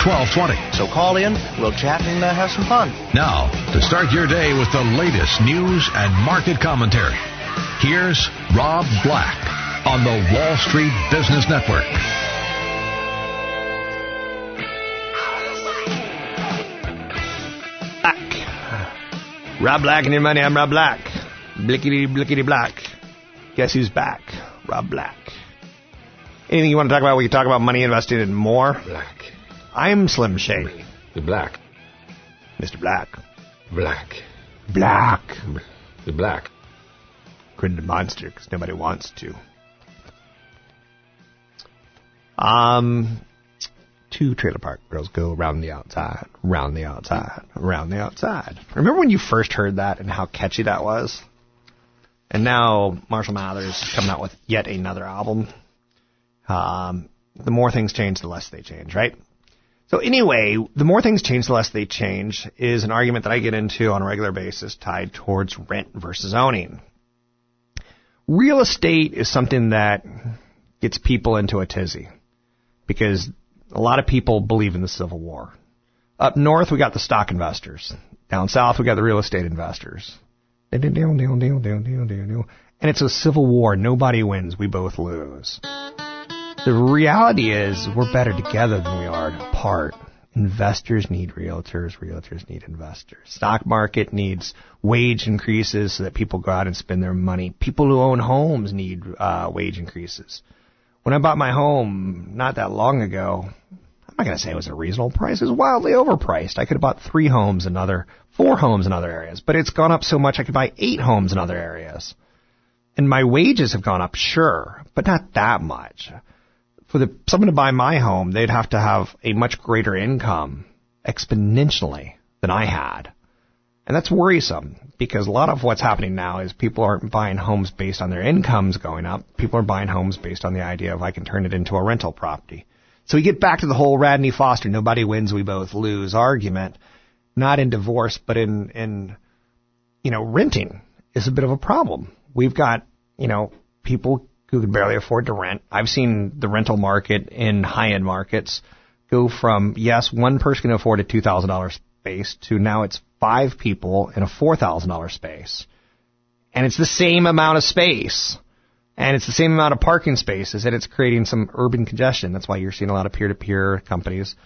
1220. So call in, we'll chat and uh, have some fun. Now, to start your day with the latest news and market commentary, here's Rob Black on the Wall Street Business Network. Black. Rob Black and your money, I'm Rob Black. Blickety, blickety, black. Guess who's back? Rob Black. Anything you want to talk about, we can talk about money invested and more. Black. I'm Slim Shady. The black. Mr. Black. Black. Black. The black. Created a monster because nobody wants to. Um, two trailer park girls go around the outside, around the outside, around the outside. Remember when you first heard that and how catchy that was? And now Marshall Mathers is coming out with yet another album. Um, the more things change, the less they change, right? So anyway, the more things change, the less they change is an argument that I get into on a regular basis tied towards rent versus owning. Real estate is something that gets people into a tizzy because a lot of people believe in the Civil War. Up north, we got the stock investors. Down south, we got the real estate investors. And it's a civil war. Nobody wins. We both lose. The reality is we're better together than we are apart. Investors need realtors. Realtors need investors. Stock market needs wage increases so that people go out and spend their money. People who own homes need uh, wage increases. When I bought my home not that long ago, I'm not going to say it was a reasonable price. It was wildly overpriced. I could have bought three homes in other, four homes in other areas, but it's gone up so much I could buy eight homes in other areas. And my wages have gone up, sure, but not that much for the someone to buy my home, they'd have to have a much greater income exponentially than I had. And that's worrisome because a lot of what's happening now is people aren't buying homes based on their incomes going up. People are buying homes based on the idea of I can turn it into a rental property. So we get back to the whole Radney Foster, nobody wins, we both lose argument. Not in divorce, but in, in, you know, renting is a bit of a problem. We've got, you know, people who can barely afford to rent. I've seen the rental market in high end markets go from, yes, one person can afford a $2,000 space to now it's five people in a $4,000 space. And it's the same amount of space. And it's the same amount of parking spaces, and it's creating some urban congestion. That's why you're seeing a lot of peer-to-peer companies,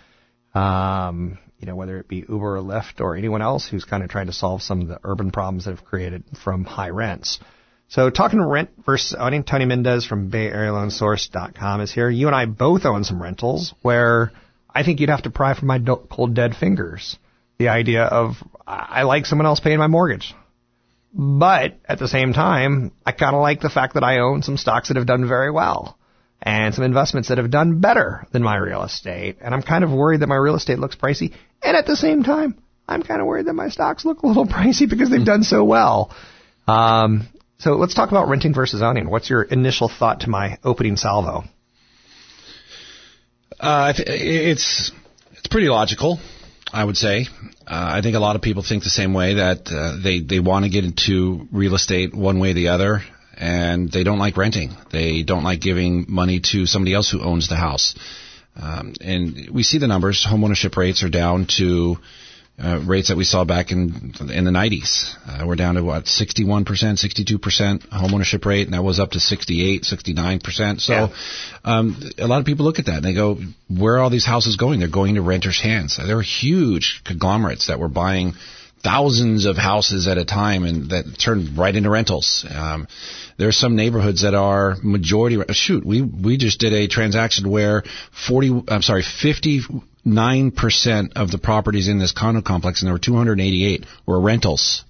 um, you know, whether it be Uber or Lyft or anyone else who's kind of trying to solve some of the urban problems that have created from high rents. So talking rent versus owning, Tony Mendez from BayAreaLoanSource.com is here. You and I both own some rentals where I think you'd have to pry from my cold dead fingers. The idea of I like someone else paying my mortgage. But at the same time, I kind of like the fact that I own some stocks that have done very well and some investments that have done better than my real estate. And I'm kind of worried that my real estate looks pricey. And at the same time, I'm kind of worried that my stocks look a little pricey because they've done so well. Um, so let's talk about renting versus owning. What's your initial thought to my opening salvo? Uh, it's it's pretty logical, I would say. Uh, I think a lot of people think the same way that uh, they they want to get into real estate one way or the other, and they don't like renting. They don't like giving money to somebody else who owns the house. Um, and we see the numbers. Homeownership rates are down to uh, rates that we saw back in in the 90s. Uh, we're down to what 61 percent, 62 percent homeownership rate, and that was up to 68, 69 percent. So, yeah. um, a lot of people look at that and they go, "Where are all these houses going? They're going to renters' hands. There are huge conglomerates that were buying." Thousands of houses at a time, and that turned right into rentals. Um, there are some neighborhoods that are majority. Shoot, we we just did a transaction where forty. I'm sorry, fifty 9% of the properties in this condo complex, and there were 288, were rentals.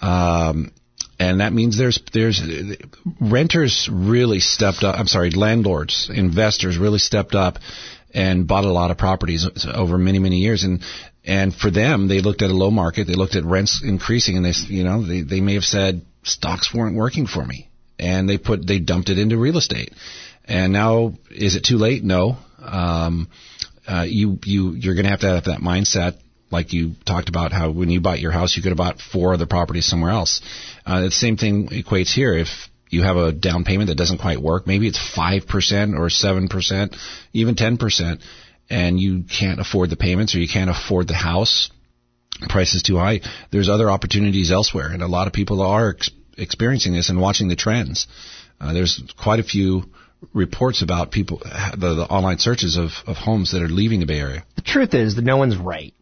Um, and that means there's there's renters really stepped up. I'm sorry, landlords, investors really stepped up and bought a lot of properties over many many years. And and for them, they looked at a low market. They looked at rents increasing, and they you know they they may have said stocks weren't working for me, and they put they dumped it into real estate. And now is it too late? No. Um, uh, you you you're going to have to have that mindset like you talked about how when you bought your house you could have bought four other properties somewhere else. Uh, the same thing equates here. If you have a down payment that doesn't quite work, maybe it's five percent or seven percent, even ten percent, and you can't afford the payments or you can't afford the house, price is too high. There's other opportunities elsewhere, and a lot of people are ex- experiencing this and watching the trends. Uh, there's quite a few reports about people the, the online searches of, of homes that are leaving the Bay Area. The truth is that no one's right.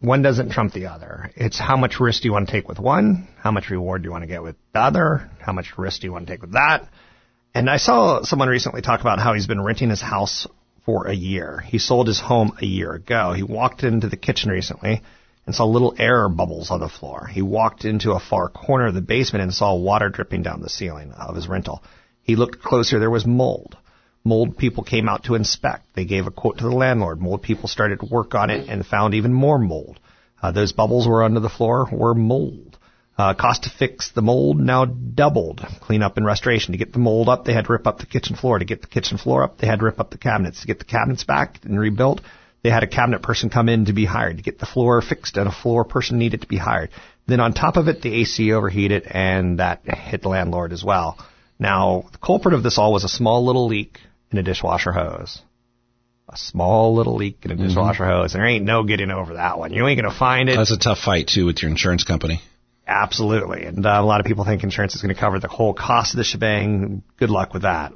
One doesn't trump the other. It's how much risk do you want to take with one? How much reward do you want to get with the other? How much risk do you want to take with that? And I saw someone recently talk about how he's been renting his house for a year. He sold his home a year ago. He walked into the kitchen recently and saw little air bubbles on the floor. He walked into a far corner of the basement and saw water dripping down the ceiling of his rental. He looked closer. There was mold. Mold people came out to inspect. They gave a quote to the landlord. Mold people started to work on it and found even more mold. Uh, those bubbles were under the floor were mold. Uh, cost to fix the mold now doubled. Clean up and restoration. To get the mold up, they had to rip up the kitchen floor. To get the kitchen floor up, they had to rip up the cabinets. To get the cabinets back and rebuilt, they had a cabinet person come in to be hired. To get the floor fixed, and a floor person needed to be hired. Then on top of it, the AC overheated, and that hit the landlord as well. Now, the culprit of this all was a small little leak in a dishwasher hose. A small little leak in a dishwasher hose. There ain't no getting over that one. You ain't gonna find it. That's a tough fight too with your insurance company. Absolutely. And uh, a lot of people think insurance is going to cover the whole cost of the shebang. Good luck with that.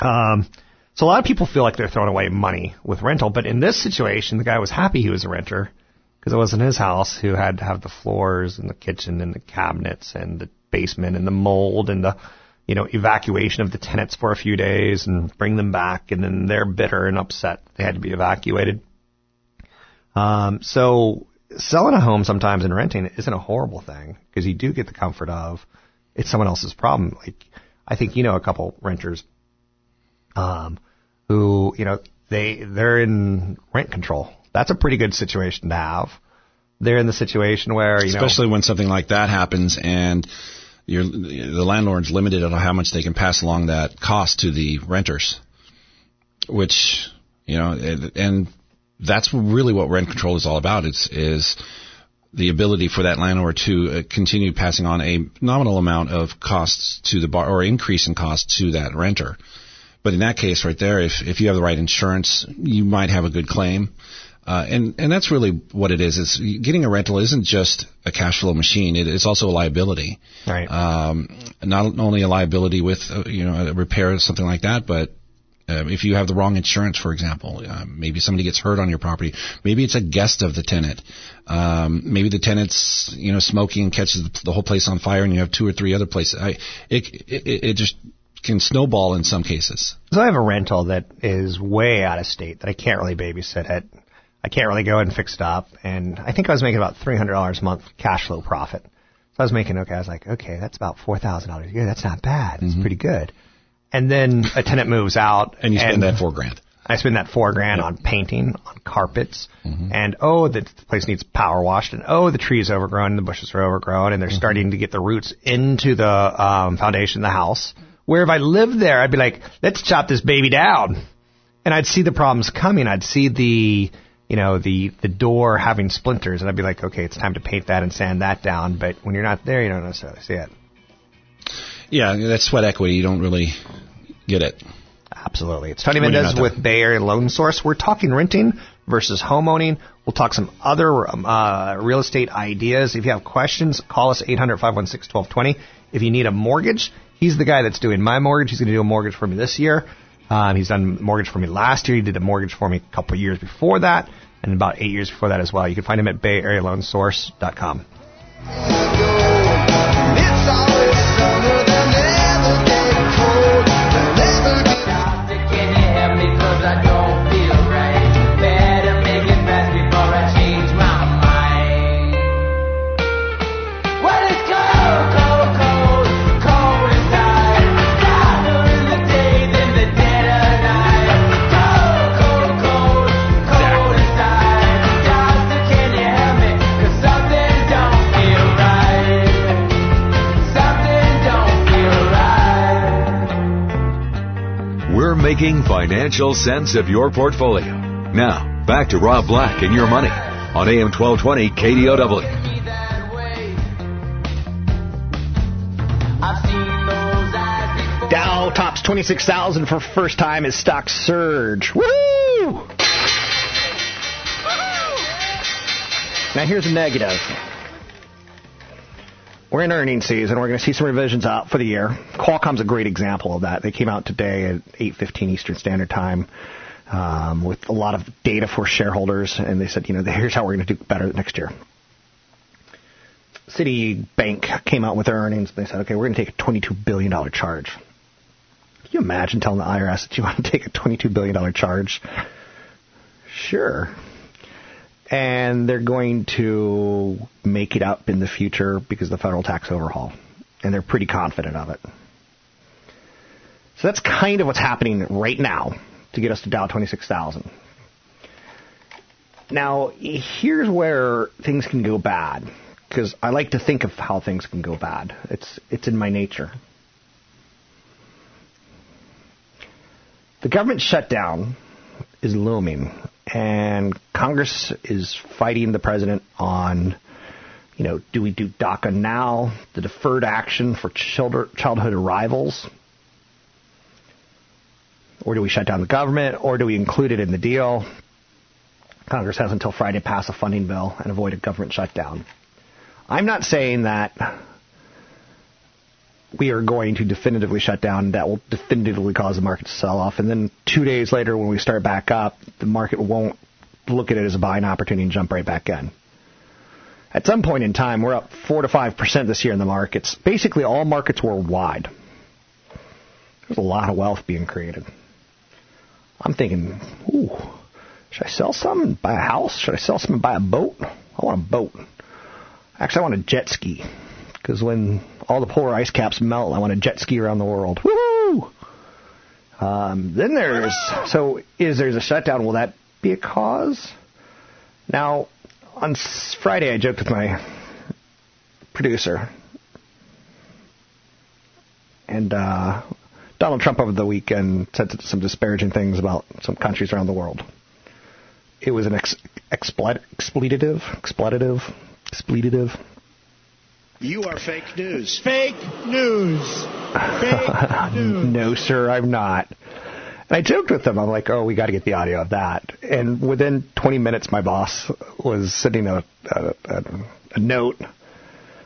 Um, so a lot of people feel like they're throwing away money with rental, but in this situation, the guy was happy he was a renter because it wasn't his house who had to have the floors and the kitchen and the cabinets and the basement and the mold and the you know evacuation of the tenants for a few days and bring them back and then they're bitter and upset they had to be evacuated. Um, so selling a home sometimes and renting isn't a horrible thing because you do get the comfort of it's someone else's problem. Like I think you know a couple renters um, who you know they they're in rent control. That's a pretty good situation to have. They're in the situation where you know Especially when something like that happens and you're, the landlord's limited on how much they can pass along that cost to the renters, which you know, and- and that's really what rent control is all about. It's is the ability for that landlord to uh, continue passing on a nominal amount of costs to the bar or increase in costs to that renter. But in that case, right there, if if you have the right insurance, you might have a good claim. Uh, and and that's really what it is. Is getting a rental isn't just a cash flow machine. It, it's also a liability. Right. Um, not only a liability with uh, you know a repair or something like that, but uh, if you have the wrong insurance, for example, uh, maybe somebody gets hurt on your property. Maybe it's a guest of the tenant. Um, maybe the tenant's you know smoking and catches the, the whole place on fire, and you have two or three other places. I, it, it it just can snowball in some cases. So I have a rental that is way out of state that I can't really babysit it. I can't really go and fix it up. And I think I was making about $300 a month cash flow profit. So I was making, okay, I was like, okay, that's about $4,000 a year. That's not bad. It's mm-hmm. pretty good. And then a tenant moves out. And you spend that four grand. I spend that four grand on painting, on carpets, mm-hmm. and oh, the place needs power washed, and oh, the tree is overgrown, and the bushes are overgrown, and they're mm-hmm. starting to get the roots into the um, foundation of the house. Where if I lived there, I'd be like, let's chop this baby down, and I'd see the problems coming. I'd see the, you know, the the door having splinters, and I'd be like, okay, it's time to paint that and sand that down. But when you're not there, you don't necessarily see it. Yeah, that's sweat equity. You don't really get it. Absolutely. It's Tony Mendez with Bay Area Loan Source. We're talking renting versus homeowning. We'll talk some other um, uh, real estate ideas. If you have questions, call us 800-516-1220. If you need a mortgage, he's the guy that's doing my mortgage. He's going to do a mortgage for me this year. Um, he's done mortgage for me last year. He did a mortgage for me a couple years before that, and about eight years before that as well. You can find him at bayarealoansource.com. making financial sense of your portfolio. Now, back to Rob Black and your money on AM 1220 KDOW. Dow tops 26,000 for first time as stocks surge. Woo! Now here's a negative. We're in earnings season. We're going to see some revisions out for the year. Qualcomm's a great example of that. They came out today at 8:15 Eastern Standard Time um, with a lot of data for shareholders, and they said, you know, here's how we're going to do better next year. Citibank came out with their earnings. And they said, okay, we're going to take a $22 billion charge. Can you imagine telling the IRS that you want to take a $22 billion charge? Sure. And they're going to make it up in the future because of the federal tax overhaul. And they're pretty confident of it. So that's kind of what's happening right now to get us to Dow 26,000. Now, here's where things can go bad because I like to think of how things can go bad. It's it's in my nature. The government shutdown is looming, and Congress is fighting the president on, you know, do we do DACA now, the deferred action for childhood arrivals, or do we shut down the government, or do we include it in the deal? Congress has until Friday to pass a funding bill and avoid a government shutdown. I'm not saying that we are going to definitively shut down. That will definitively cause the market to sell off. And then two days later, when we start back up, the market won't look at it as a buying opportunity and jump right back in. At some point in time, we're up 4 to 5% this year in the markets. Basically, all markets worldwide. There's a lot of wealth being created. I'm thinking, ooh, should I sell some and buy a house? Should I sell some and buy a boat? I want a boat. Actually, I want a jet ski. Because when all the polar ice caps melt, I want to jet ski around the world. Woo! Um, then there's so is there's a shutdown? Will that be a cause? Now, on Friday, I joked with my producer, and uh, Donald Trump over the weekend said some disparaging things about some countries around the world. It was an ex- explet- expletive, expletive, expletive. You are fake news. Fake news. Fake news. no, sir, I'm not. And I joked with them. I'm like, oh, we got to get the audio of that. And within 20 minutes, my boss was sending a, a, a, a note,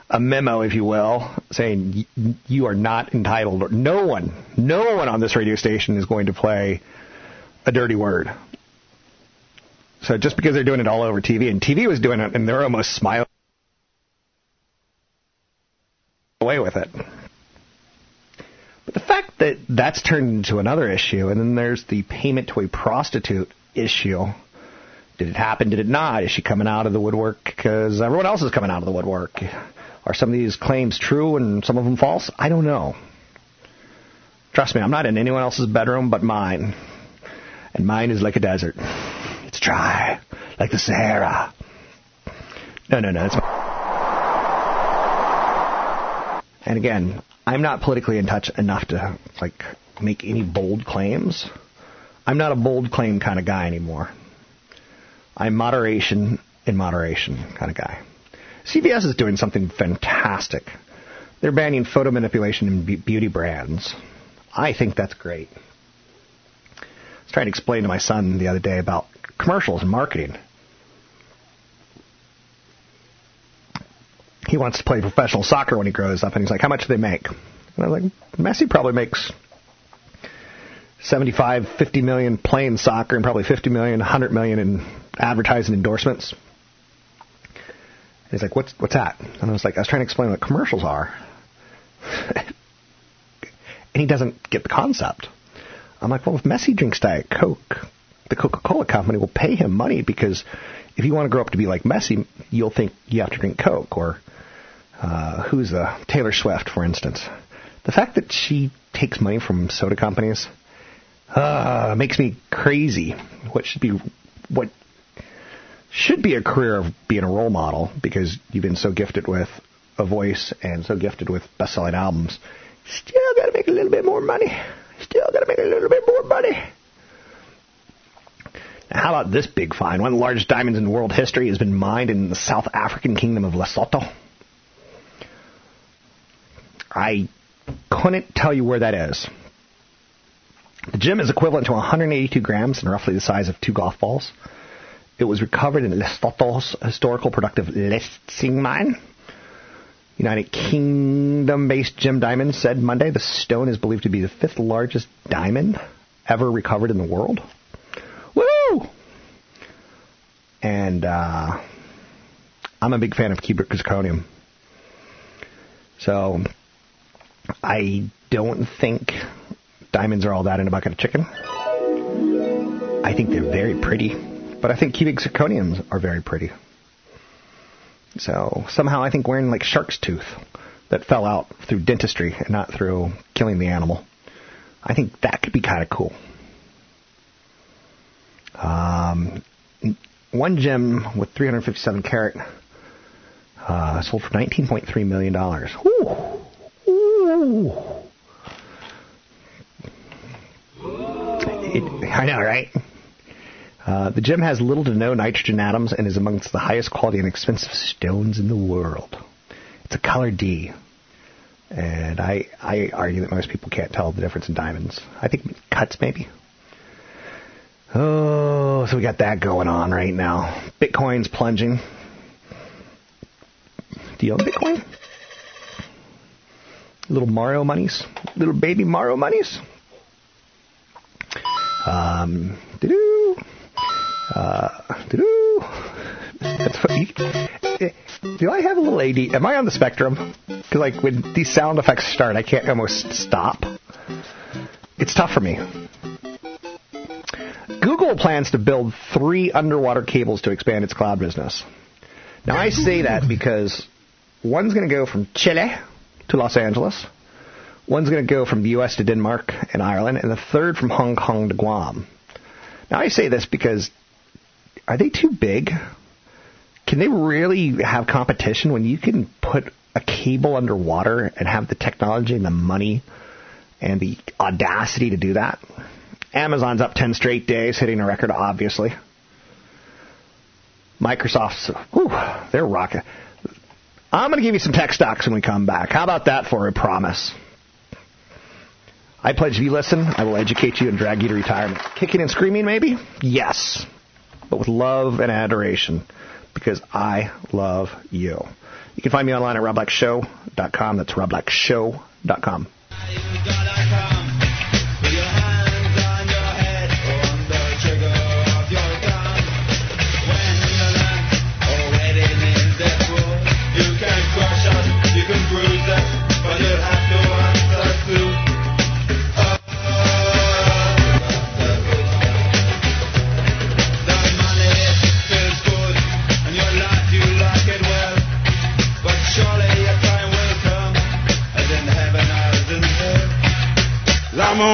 a memo, if you will, saying "Y- you are not entitled. Or no one, no one on this radio station is going to play a dirty word. So just because they're doing it all over TV, and TV was doing it, and they're almost smiling away with it. But the fact that that's turned into another issue, and then there's the payment to a prostitute issue. Did it happen? Did it not? Is she coming out of the woodwork because everyone else is coming out of the woodwork? Are some of these claims true and some of them false? I don't know. Trust me, I'm not in anyone else's bedroom but mine. And mine is like a desert. It's dry, like the Sahara. No, no, no. And again, I'm not politically in touch enough to like make any bold claims. I'm not a bold claim kind of guy anymore. I'm moderation in moderation kind of guy. CVS is doing something fantastic. They're banning photo manipulation in beauty brands. I think that's great. I was trying to explain to my son the other day about commercials and marketing. He wants to play professional soccer when he grows up, and he's like, "How much do they make?" And I was like, "Messi probably makes 75, 50 million playing soccer, and probably 50 million, 100 million in advertising endorsements." And he's like, "What's what's that?" And I was like, "I was trying to explain what commercials are." and he doesn't get the concept. I'm like, well, if Messi drinks Diet Coke, the Coca-Cola company will pay him money because if you want to grow up to be like Messi, you'll think you have to drink Coke or uh, who's uh, Taylor Swift, for instance. The fact that she takes money from soda companies uh, makes me crazy. What should be what should be a career of being a role model because you've been so gifted with a voice and so gifted with best-selling albums. Still got to make a little bit more money. Still got to make a little bit more money. Now, how about this big find? One of the largest diamonds in world history has been mined in the South African kingdom of Lesotho. I couldn't tell you where that is. The gem is equivalent to 182 grams and roughly the size of two golf balls. It was recovered in Lesotho's historical productive Letseng mine. United Kingdom based Gem Diamond said Monday the stone is believed to be the fifth largest diamond ever recovered in the world. Woo! And uh, I'm a big fan of cubic zirconium. So I don't think diamonds are all that in a bucket of chicken. I think they're very pretty, but I think cubic zirconiums are very pretty. So somehow I think wearing like shark's tooth that fell out through dentistry and not through killing the animal. I think that could be kind of cool. Um, one gem with 357 carat uh, sold for 19.3 million dollars. Ooh, It, I know, right? Uh, the gem has little to no nitrogen atoms and is amongst the highest quality and expensive stones in the world. It's a color D. And I, I argue that most people can't tell the difference in diamonds. I think cuts maybe. Oh, so we got that going on right now. Bitcoin's plunging. Do you own Bitcoin? Little Mario monies? Little baby Mario monies? Um, doo uh, doo That's you, do I have a little AD? Am I on the spectrum? Because like when these sound effects start, I can't almost stop. It's tough for me. Google plans to build three underwater cables to expand its cloud business. Now I say that because one's going to go from Chile to Los Angeles, one's going to go from the U.S. to Denmark and Ireland, and the third from Hong Kong to Guam. Now I say this because are they too big? Can they really have competition when you can put a cable underwater and have the technology and the money and the audacity to do that? Amazon's up 10 straight days, hitting a record, obviously. Microsoft's, whew, they're rocking. I'm going to give you some tech stocks when we come back. How about that for a promise? I pledge you listen, I will educate you and drag you to retirement. Kicking and screaming, maybe? Yes. But with love and adoration, because I love you. You can find me online at robblackshow.com. That's robblackshow.com.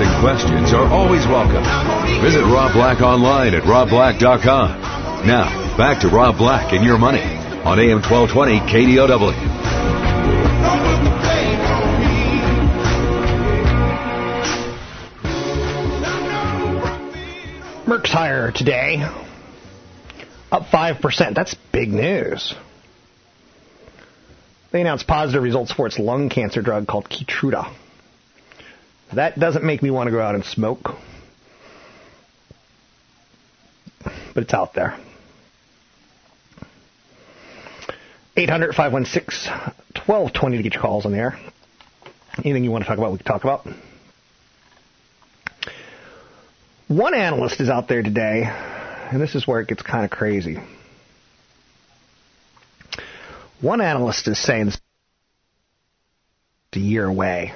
And questions are always welcome. Visit Rob Black online at robblack.com. Now, back to Rob Black and your money on AM 1220 KDOW. Merck's higher today, up 5%. That's big news. They announced positive results for its lung cancer drug called Keytruda. That doesn't make me want to go out and smoke, but it's out there. 800 516 1220 to get your calls on the air. Anything you want to talk about, we can talk about. One analyst is out there today, and this is where it gets kind of crazy. One analyst is saying it's a year away.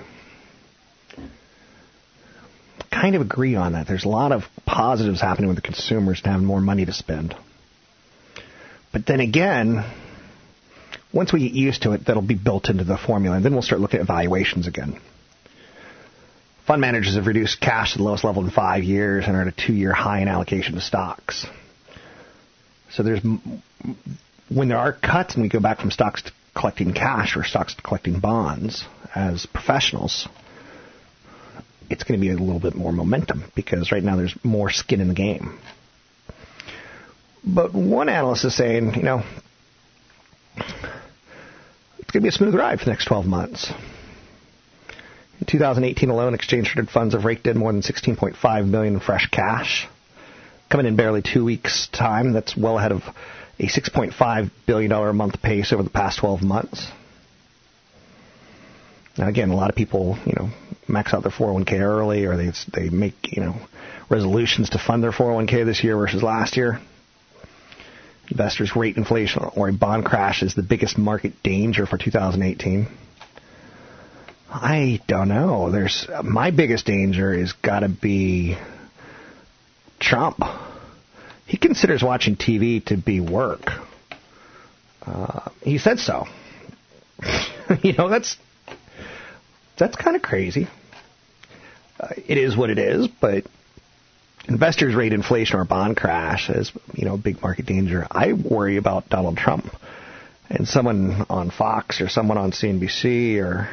Kind of agree on that. There's a lot of positives happening with the consumers to having more money to spend. But then again, once we get used to it, that'll be built into the formula, and then we'll start looking at valuations again. Fund managers have reduced cash to the lowest level in five years and are at a two-year high in allocation to stocks. So there's when there are cuts and we go back from stocks to collecting cash or stocks to collecting bonds as professionals, it's going to be a little bit more momentum because right now there's more skin in the game. But one analyst is saying, you know, it's going to be a smooth ride for the next 12 months. In 2018 alone, exchange traded funds have raked in more than 16.5 million in fresh cash, coming in barely two weeks' time. That's well ahead of a 6.5 billion dollar a month pace over the past 12 months. Now, again, a lot of people, you know, max out their 401k early, or they they make you know resolutions to fund their 401k this year versus last year. Investors rate inflation or a bond crash is the biggest market danger for 2018. I don't know. There's my biggest danger is got to be Trump. He considers watching TV to be work. Uh, he said so. you know that's that's kind of crazy. Uh, it is what it is, but investors rate inflation or bond crash as you know big market danger. I worry about Donald Trump and someone on Fox or someone on CNBC or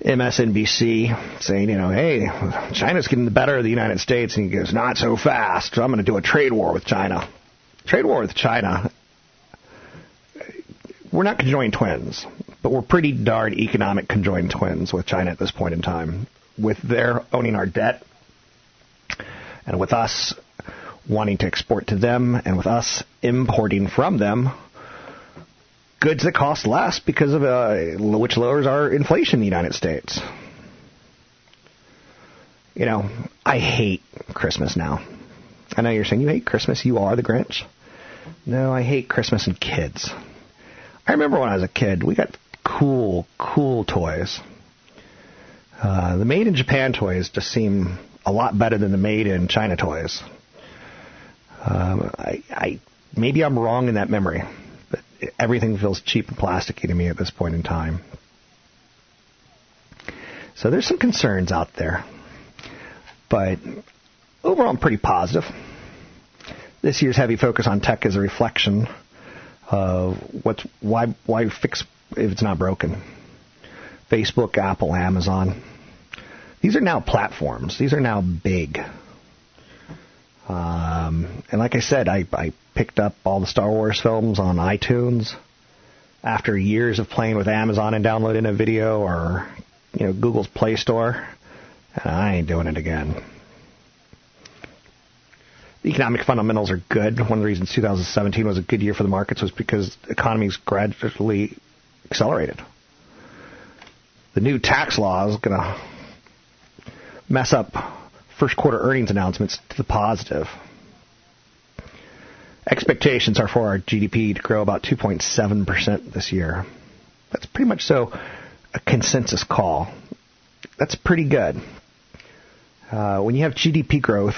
MSNBC saying, you know, hey, China's getting the better of the United States, and he goes, not so fast. So I'm going to do a trade war with China. Trade war with China. We're not conjoined twins, but we're pretty darn economic conjoined twins with China at this point in time. With their owning our debt, and with us wanting to export to them, and with us importing from them goods that cost less because of uh, which lowers our inflation in the United States. You know, I hate Christmas now. I know you're saying you hate Christmas. You are the Grinch. No, I hate Christmas and kids. I remember when I was a kid, we got cool, cool toys. Uh, the made in Japan toys just seem a lot better than the made in China toys. Um, I, I maybe I'm wrong in that memory but everything feels cheap and plasticky to me at this point in time. So there's some concerns out there. But overall, I'm pretty positive. This year's heavy focus on tech is a reflection of what's why why fix if it's not broken. Facebook, Apple, Amazon. These are now platforms. These are now big. Um, and like I said, I, I picked up all the Star Wars films on iTunes after years of playing with Amazon and downloading a video or you know Google's Play Store. And I ain't doing it again. The economic fundamentals are good. One of the reasons 2017 was a good year for the markets was because economies gradually accelerated. The new tax law is going to mess up first quarter earnings announcements to the positive. Expectations are for our GDP to grow about 2.7% this year. That's pretty much so a consensus call. That's pretty good. Uh, when you have GDP growth,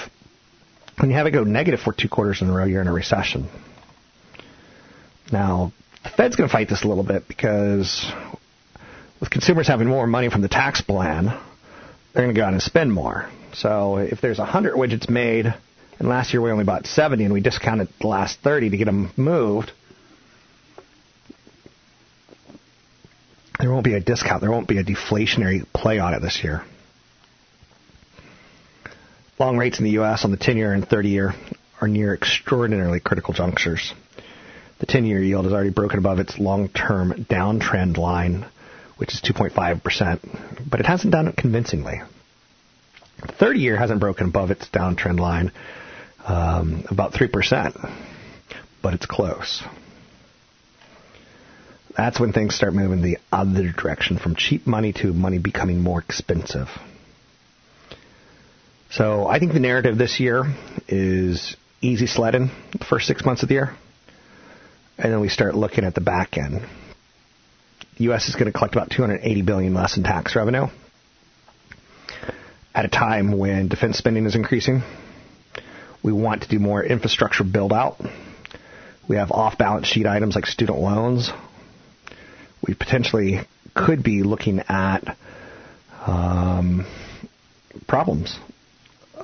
when you have it go negative for two quarters in a row, you're in a recession. Now, the Fed's going to fight this a little bit because with consumers having more money from the tax plan, they're going to go out and spend more. So if there's 100 widgets made, and last year we only bought 70 and we discounted the last 30 to get them moved, there won't be a discount. There won't be a deflationary play on it this year. Long rates in the U.S. on the 10 year and 30 year are near extraordinarily critical junctures. The 10 year yield has already broken above its long term downtrend line, which is 2.5%, but it hasn't done it convincingly. The 30 year hasn't broken above its downtrend line, um, about 3%, but it's close. That's when things start moving the other direction from cheap money to money becoming more expensive. So I think the narrative this year is easy sledding the first six months of the year. And then we start looking at the back end. The U.S. is going to collect about 280 billion less in tax revenue at a time when defense spending is increasing. We want to do more infrastructure build out. We have off balance sheet items like student loans. We potentially could be looking at um, problems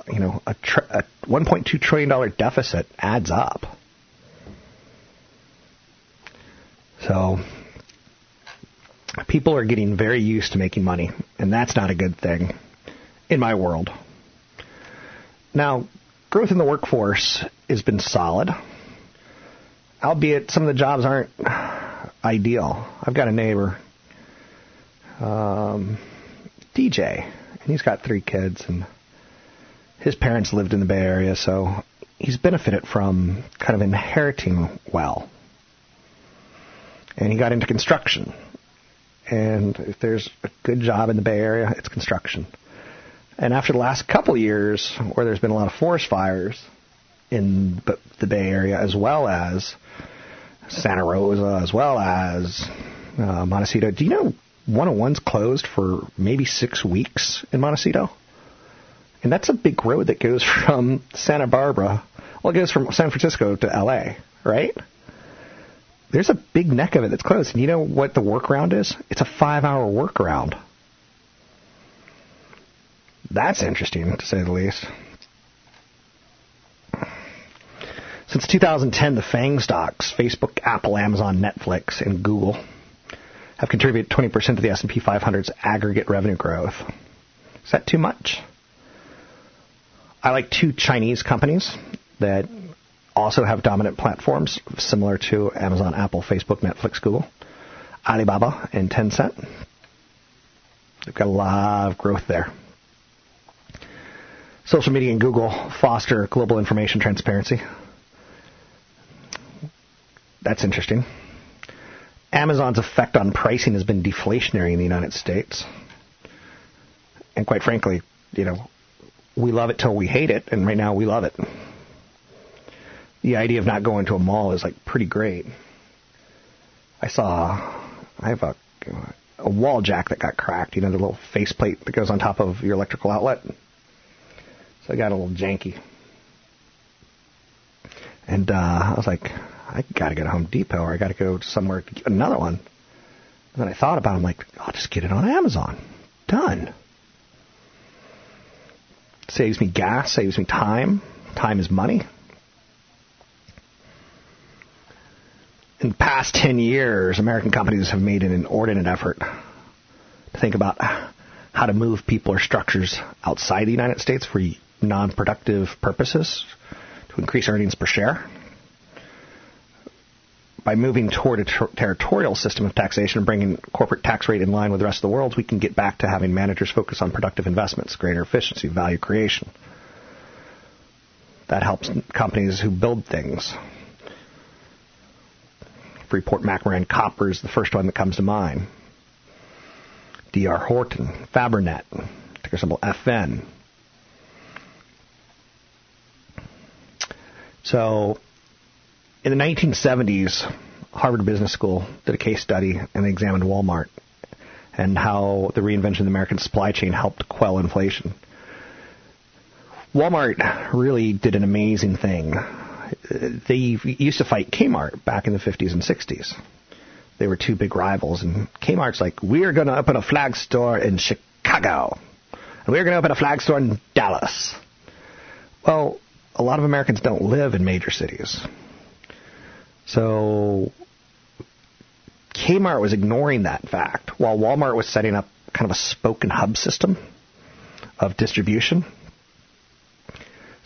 you know, a, tr- a 1.2 trillion dollar deficit adds up. So people are getting very used to making money, and that's not a good thing in my world. Now, growth in the workforce has been solid, albeit some of the jobs aren't ideal. I've got a neighbor, um, DJ, and he's got three kids, and his parents lived in the Bay Area, so he's benefited from kind of inheriting well. And he got into construction. And if there's a good job in the Bay Area, it's construction. And after the last couple years, where there's been a lot of forest fires in the Bay Area, as well as Santa Rosa, as well as uh, Montecito, do you know 101's closed for maybe six weeks in Montecito? And that's a big road that goes from Santa Barbara, well, it goes from San Francisco to LA, right? There's a big neck of it that's closed. And you know what the workaround is? It's a five hour workaround. That's interesting, to say the least. Since 2010, the FANG stocks, Facebook, Apple, Amazon, Netflix, and Google, have contributed 20% of the S&P 500's aggregate revenue growth. Is that too much? I like two Chinese companies that also have dominant platforms similar to Amazon, Apple, Facebook, Netflix, Google, Alibaba, and Tencent. They've got a lot of growth there. Social media and Google foster global information transparency. That's interesting. Amazon's effect on pricing has been deflationary in the United States. And quite frankly, you know, we love it till we hate it, and right now we love it. The idea of not going to a mall is like pretty great. I saw, I have a, a wall jack that got cracked. You know, the little faceplate that goes on top of your electrical outlet. So I got a little janky. And uh, I was like, I got to go to Home Depot or I got to go somewhere to get another one. And then I thought about it. I'm like, I'll just get it on Amazon. Done. Saves me gas, saves me time. Time is money. In the past 10 years, American companies have made an inordinate effort to think about how to move people or structures outside the United States for non productive purposes to increase earnings per share by moving toward a ter- territorial system of taxation and bringing corporate tax rate in line with the rest of the world, we can get back to having managers focus on productive investments, greater efficiency, value creation. That helps companies who build things. Freeport McMoRan Copper is the first one that comes to mind. D.R. Horton, Fabrinet, ticker symbol FN. So in the 1970s, Harvard Business School did a case study and they examined Walmart and how the reinvention of the American supply chain helped quell inflation. Walmart really did an amazing thing. They used to fight Kmart back in the 50s and 60s. They were two big rivals, and Kmart's like, we're going to open a flag store in Chicago. and we're going to open a flag store in Dallas. Well, a lot of Americans don't live in major cities. So Kmart was ignoring that fact while Walmart was setting up kind of a spoke and hub system of distribution.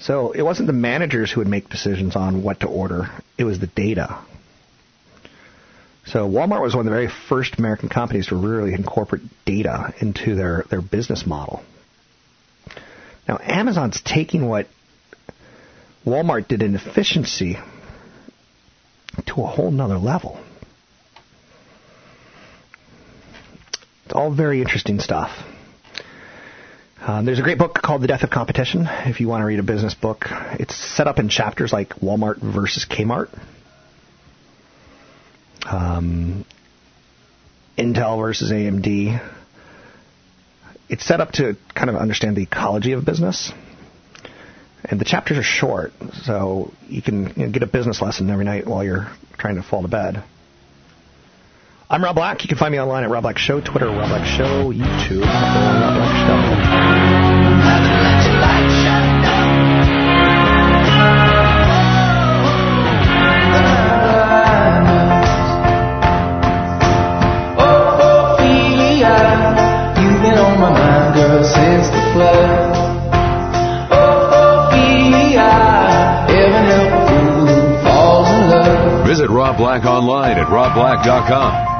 So it wasn't the managers who would make decisions on what to order, it was the data. So Walmart was one of the very first American companies to really incorporate data into their, their business model. Now Amazon's taking what Walmart did in efficiency to a whole nother level. It's all very interesting stuff. Um, there's a great book called The Death of Competition. If you want to read a business book, it's set up in chapters like Walmart versus Kmart, um, Intel versus AMD. It's set up to kind of understand the ecology of business. And the chapters are short, so you can you know, get a business lesson every night while you're trying to fall to bed. I'm Rob Black. You can find me online at Rob Black Show, Twitter, Rob Black Show, YouTube, Rob Black Show. You've been on my mind, girl, since the flood. Oh, Ophelia, heaven help a fool who falls in love. Visit Rob Black online at robblack.com.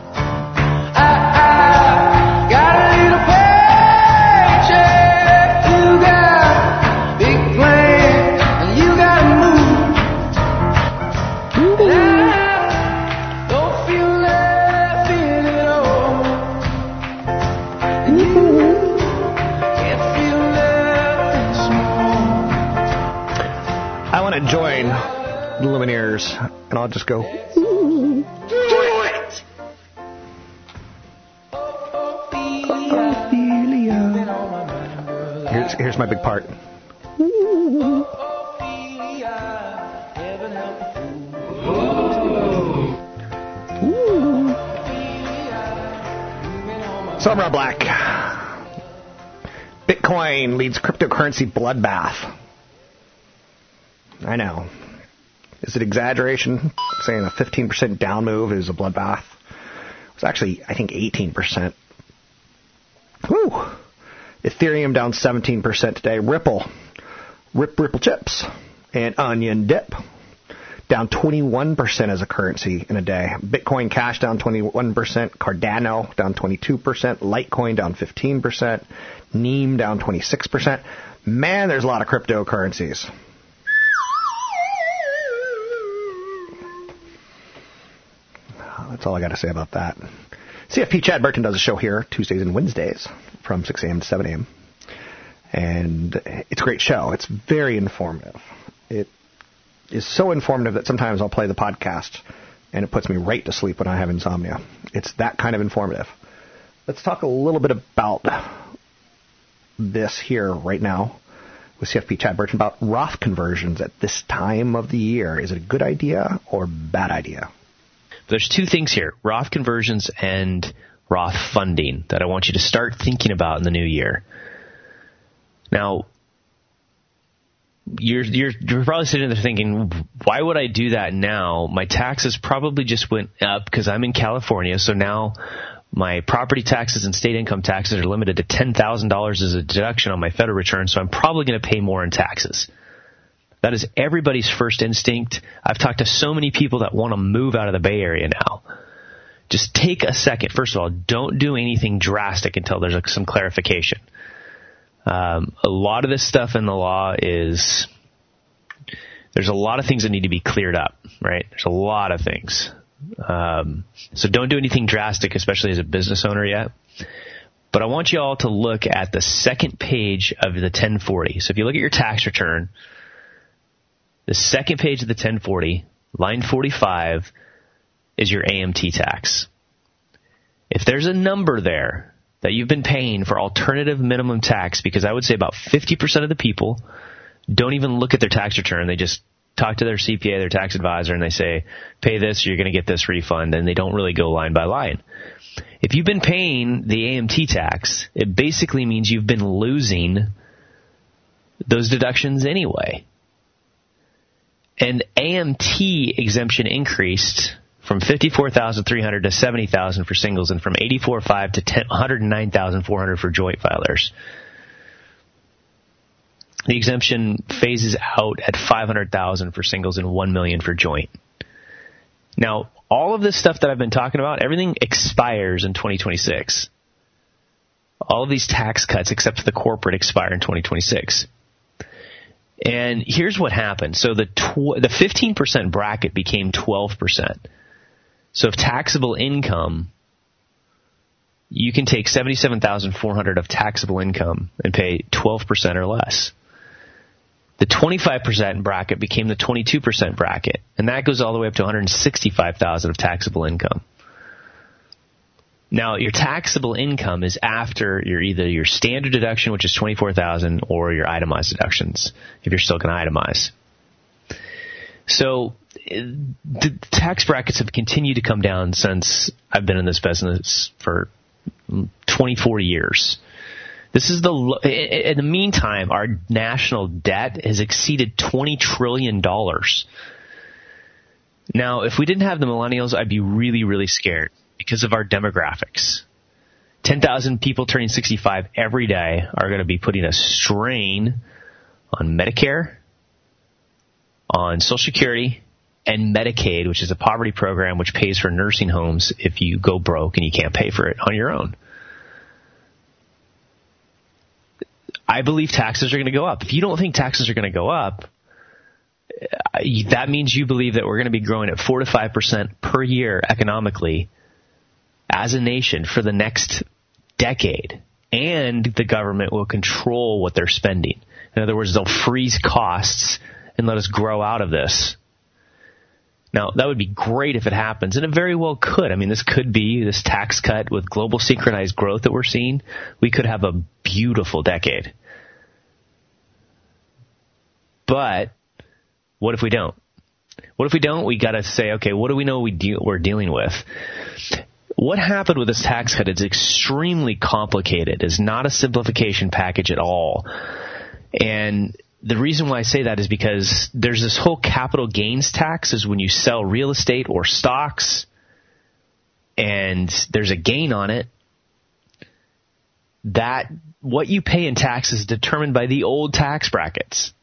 I'll just go. Do it! Here's, here's my big part. So I'm Black. Bitcoin leads cryptocurrency bloodbath. I know. Is it exaggeration saying a 15% down move is a bloodbath? It was actually, I think, 18%. Whew. Ethereum down 17% today. Ripple, Rip Ripple chips, and Onion Dip down 21% as a currency in a day. Bitcoin Cash down 21%, Cardano down 22%, Litecoin down 15%, Neem down 26%. Man, there's a lot of cryptocurrencies. That's all I got to say about that. CFP Chad Burton does a show here Tuesdays and Wednesdays from 6 a.m. to 7 a.m. And it's a great show. It's very informative. It is so informative that sometimes I'll play the podcast and it puts me right to sleep when I have insomnia. It's that kind of informative. Let's talk a little bit about this here right now with CFP Chad Burton about Roth conversions at this time of the year. Is it a good idea or bad idea? There's two things here Roth conversions and Roth funding that I want you to start thinking about in the new year. Now, you're, you're, you're probably sitting there thinking, why would I do that now? My taxes probably just went up because I'm in California, so now my property taxes and state income taxes are limited to $10,000 as a deduction on my federal return, so I'm probably going to pay more in taxes. That is everybody's first instinct. I've talked to so many people that want to move out of the Bay Area now. Just take a second. First of all, don't do anything drastic until there's some clarification. Um, a lot of this stuff in the law is there's a lot of things that need to be cleared up, right? There's a lot of things. Um, so don't do anything drastic, especially as a business owner yet. But I want you all to look at the second page of the 1040. So if you look at your tax return, the second page of the 1040, line 45, is your AMT tax. If there's a number there that you've been paying for alternative minimum tax, because I would say about 50% of the people don't even look at their tax return. They just talk to their CPA, their tax advisor, and they say, pay this, you're going to get this refund, and they don't really go line by line. If you've been paying the AMT tax, it basically means you've been losing those deductions anyway. And AMT exemption increased from 54,300 to 70,000 for singles and from 84.5 to 109,400 for joint filers. The exemption phases out at 500,000 for singles and 1 million for joint. Now, all of this stuff that I've been talking about, everything expires in 2026. All of these tax cuts except for the corporate expire in 2026. And here's what happened. So the tw- the 15% bracket became 12%. So if taxable income you can take 77,400 of taxable income and pay 12% or less. The 25% bracket became the 22% bracket, and that goes all the way up to 165,000 of taxable income. Now, your taxable income is after your either your standard deduction, which is 24,000, or your itemized deductions, if you're still going to itemize. So, the tax brackets have continued to come down since I've been in this business for 24 years. This is the in the meantime, our national debt has exceeded 20 trillion dollars. Now, if we didn't have the millennials, I'd be really, really scared because of our demographics. 10,000 people turning 65 every day are going to be putting a strain on Medicare, on Social Security, and Medicaid, which is a poverty program which pays for nursing homes if you go broke and you can't pay for it on your own. I believe taxes are going to go up. If you don't think taxes are going to go up, uh, that means you believe that we're going to be growing at 4 to 5% per year economically as a nation for the next decade. And the government will control what they're spending. In other words, they'll freeze costs and let us grow out of this. Now, that would be great if it happens, and it very well could. I mean, this could be this tax cut with global synchronized growth that we're seeing. We could have a beautiful decade. But what if we don't? What if we don't? We got to say, okay, what do we know we de- we're dealing with? What happened with this tax cut is extremely complicated. It's not a simplification package at all. And the reason why I say that is because there's this whole capital gains tax is when you sell real estate or stocks and there's a gain on it. That what you pay in taxes is determined by the old tax brackets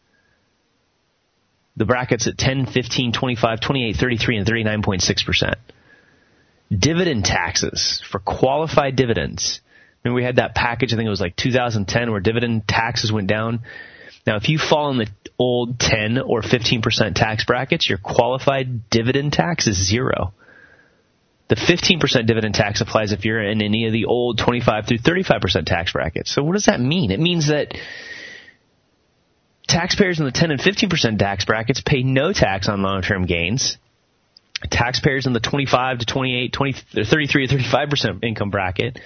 the brackets at 10, 15, 25, 28, 33, and 39.6%. Dividend taxes for qualified dividends. Remember we had that package, I think it was like 2010, where dividend taxes went down. Now, if you fall in the old 10 or 15% tax brackets, your qualified dividend tax is zero. The 15% dividend tax applies if you're in any of the old 25 through 35% tax brackets. So what does that mean? It means that taxpayers in the 10 and 15% tax brackets pay no tax on long-term gains. Taxpayers in the 25 to 28, 20, 33 to 35% income bracket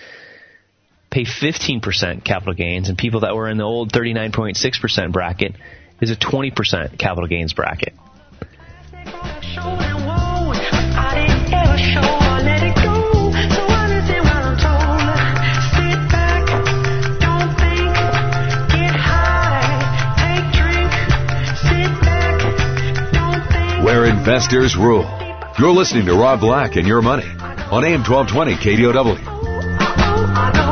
pay 15% capital gains, and people that were in the old 39.6% bracket is a 20% capital gains bracket. where investors rule. You're listening to Rob Black and Your Money on AM 1220 KDOW.